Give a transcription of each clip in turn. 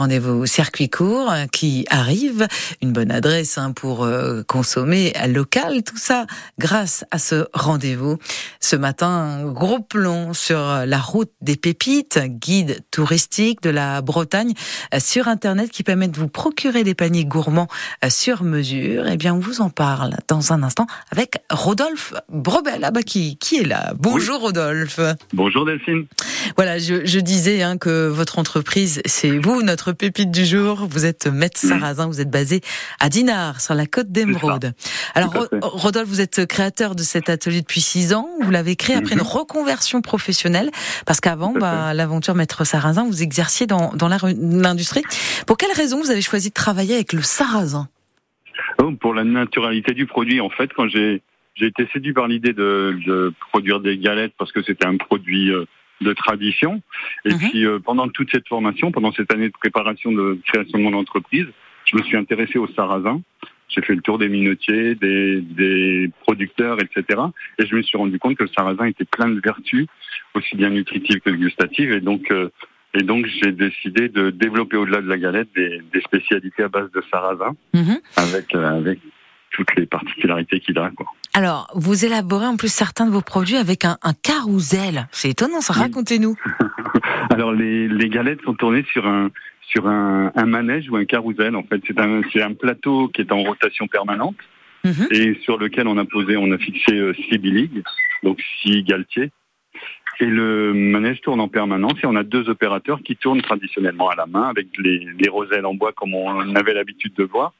Rendez-vous circuit court euh, qui arrive, une bonne adresse hein, pour euh, consommer local, tout ça grâce à ce rendez-vous. Ce matin, gros plomb sur la route des pépites, guide touristique de la Bretagne euh, sur internet qui permet de vous procurer des paniers gourmands sur mesure. Eh bien, on vous en parle dans un instant avec Rodolphe Brebel, ah bah, qui, qui est là. Bonjour Rodolphe. Bonjour Delphine. Voilà, je, je disais hein, que votre entreprise, c'est vous, notre pépite du jour. Vous êtes maître sarrasin, vous êtes basé à Dinard, sur la côte d'Emeraude. Alors, Rodolphe, vous êtes créateur de cet atelier depuis six ans. Vous l'avez créé après une mhm. reconversion professionnelle, parce qu'avant, bah, l'aventure maître sarrasin, vous exerciez dans, dans l'industrie. Pour quelle raison vous avez choisi de travailler avec le sarrasin? Oh, Pour la naturalité du produit, en fait, quand j'ai j'ai été séduit par l'idée de, de, produire des galettes parce que c'était un produit euh, de tradition. Et mhm. puis euh, pendant toute cette formation, pendant cette année de préparation de création de mon entreprise, je me suis intéressé au sarrasin. J'ai fait le tour des minotiers, des, des, producteurs, etc. Et je me suis rendu compte que le sarrasin était plein de vertus, aussi bien nutritives que gustatives. Et donc, euh, et donc j'ai décidé de développer au-delà de la galette des, des, spécialités à base de sarrasin, mhm. avec, euh, avec toutes les particularités qu'il a. Quoi. Alors, vous élaborez en plus certains de vos produits avec un, un carrousel. C'est étonnant, ça. Racontez-nous. Alors, les, les, galettes sont tournées sur un sur un, un manège ou un carrousel. En fait, c'est un c'est un plateau qui est en rotation permanente mhm. et sur lequel on a posé, on a fixé euh, six biligues, donc six galetiers. Et le manège tourne en permanence et on a deux opérateurs qui tournent traditionnellement à la main avec les, les roselles en bois comme on avait l'habitude de voir.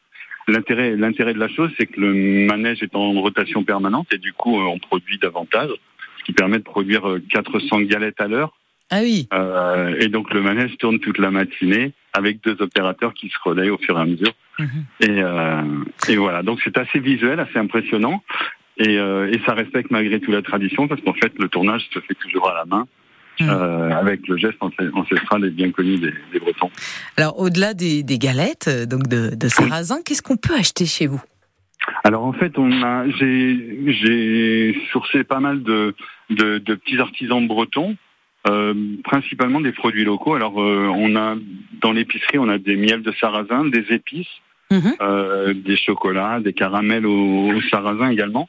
L'intérêt, l'intérêt de la chose, c'est que le manège est en rotation permanente et du coup, euh, on produit davantage, ce qui permet de produire 400 euh, galettes à l'heure. Ah oui. Euh, et donc le manège tourne toute la matinée avec deux opérateurs qui se relayent au fur et à mesure. Mhm. Et, euh, et, voilà, donc c'est assez visuel, assez impressionnant. Et, euh, et, ça respecte malgré tout la tradition parce qu'en fait le tournage se fait toujours à la main. Mmh. Euh, avec le geste ancestral et bien connu des, des Bretons. Alors, au-delà des, des, galettes, euh, donc de, de sarrasin, qu'est-ce qu'on peut acheter chez vous? Alors en fait, on a, j'ai, j'ai sourcé pas mal de, de, de petits artisans bretons, euh, principalement des produits locaux. Alors euh, on a dans l'épicerie, on a des miels de sarrasin, des épices, mmh. euh, des chocolats, des caramels au, au sarrasin également.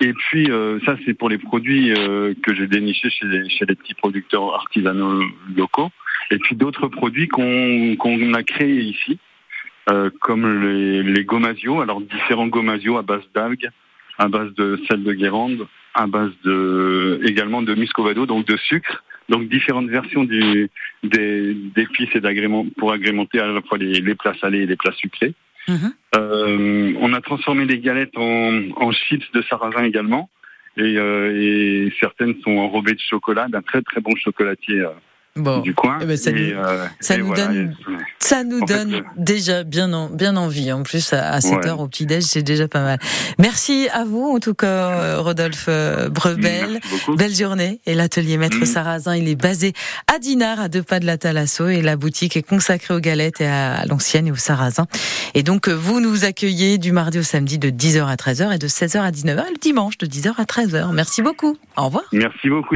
Et puis euh, ça c'est pour les produits euh, que j'ai dénichés chez les, chez les petits producteurs artisanaux locaux. Et puis d'autres produits qu'on qu'on a créés ici, euh, comme les, les gomasios, alors différents gomasios à base d'algues, à base de sel de Guérande, à base de également de muscovado, donc de sucre. Donc différentes versions du, des d'épices et d'agréments pour agrémenter à la fois les, les plats salés et les plats sucrés. Mhm. Euh, on a transformé les galettes en, en chips de sarrasin également. Et, euh, et, certaines sont enrobées de chocolat, d'un très très bon chocolatier euh, bon. du coin. Eh ben, ça, nous, euh, ça, nous donne, ça nous donne déjà bien, en, bien envie. En plus, à, cette heure au petit-déj, c'est déjà pas mal. Merci à vous, en tout cas, euh, Rodolphe euh, Brebel. Belle journée. Et l'atelier Maître mmh. Sarrazin, il est basé à Dinard, à deux pas de la Thalasso. Et la boutique est consacrée aux galettes et à l'ancienne et au Sarrasin. Et donc, vous nous accueillez du mardi au samedi de 10h à 13h et de 16h à 19h et le dimanche de 10h à 13h. Merci beaucoup. Au revoir. Merci beaucoup.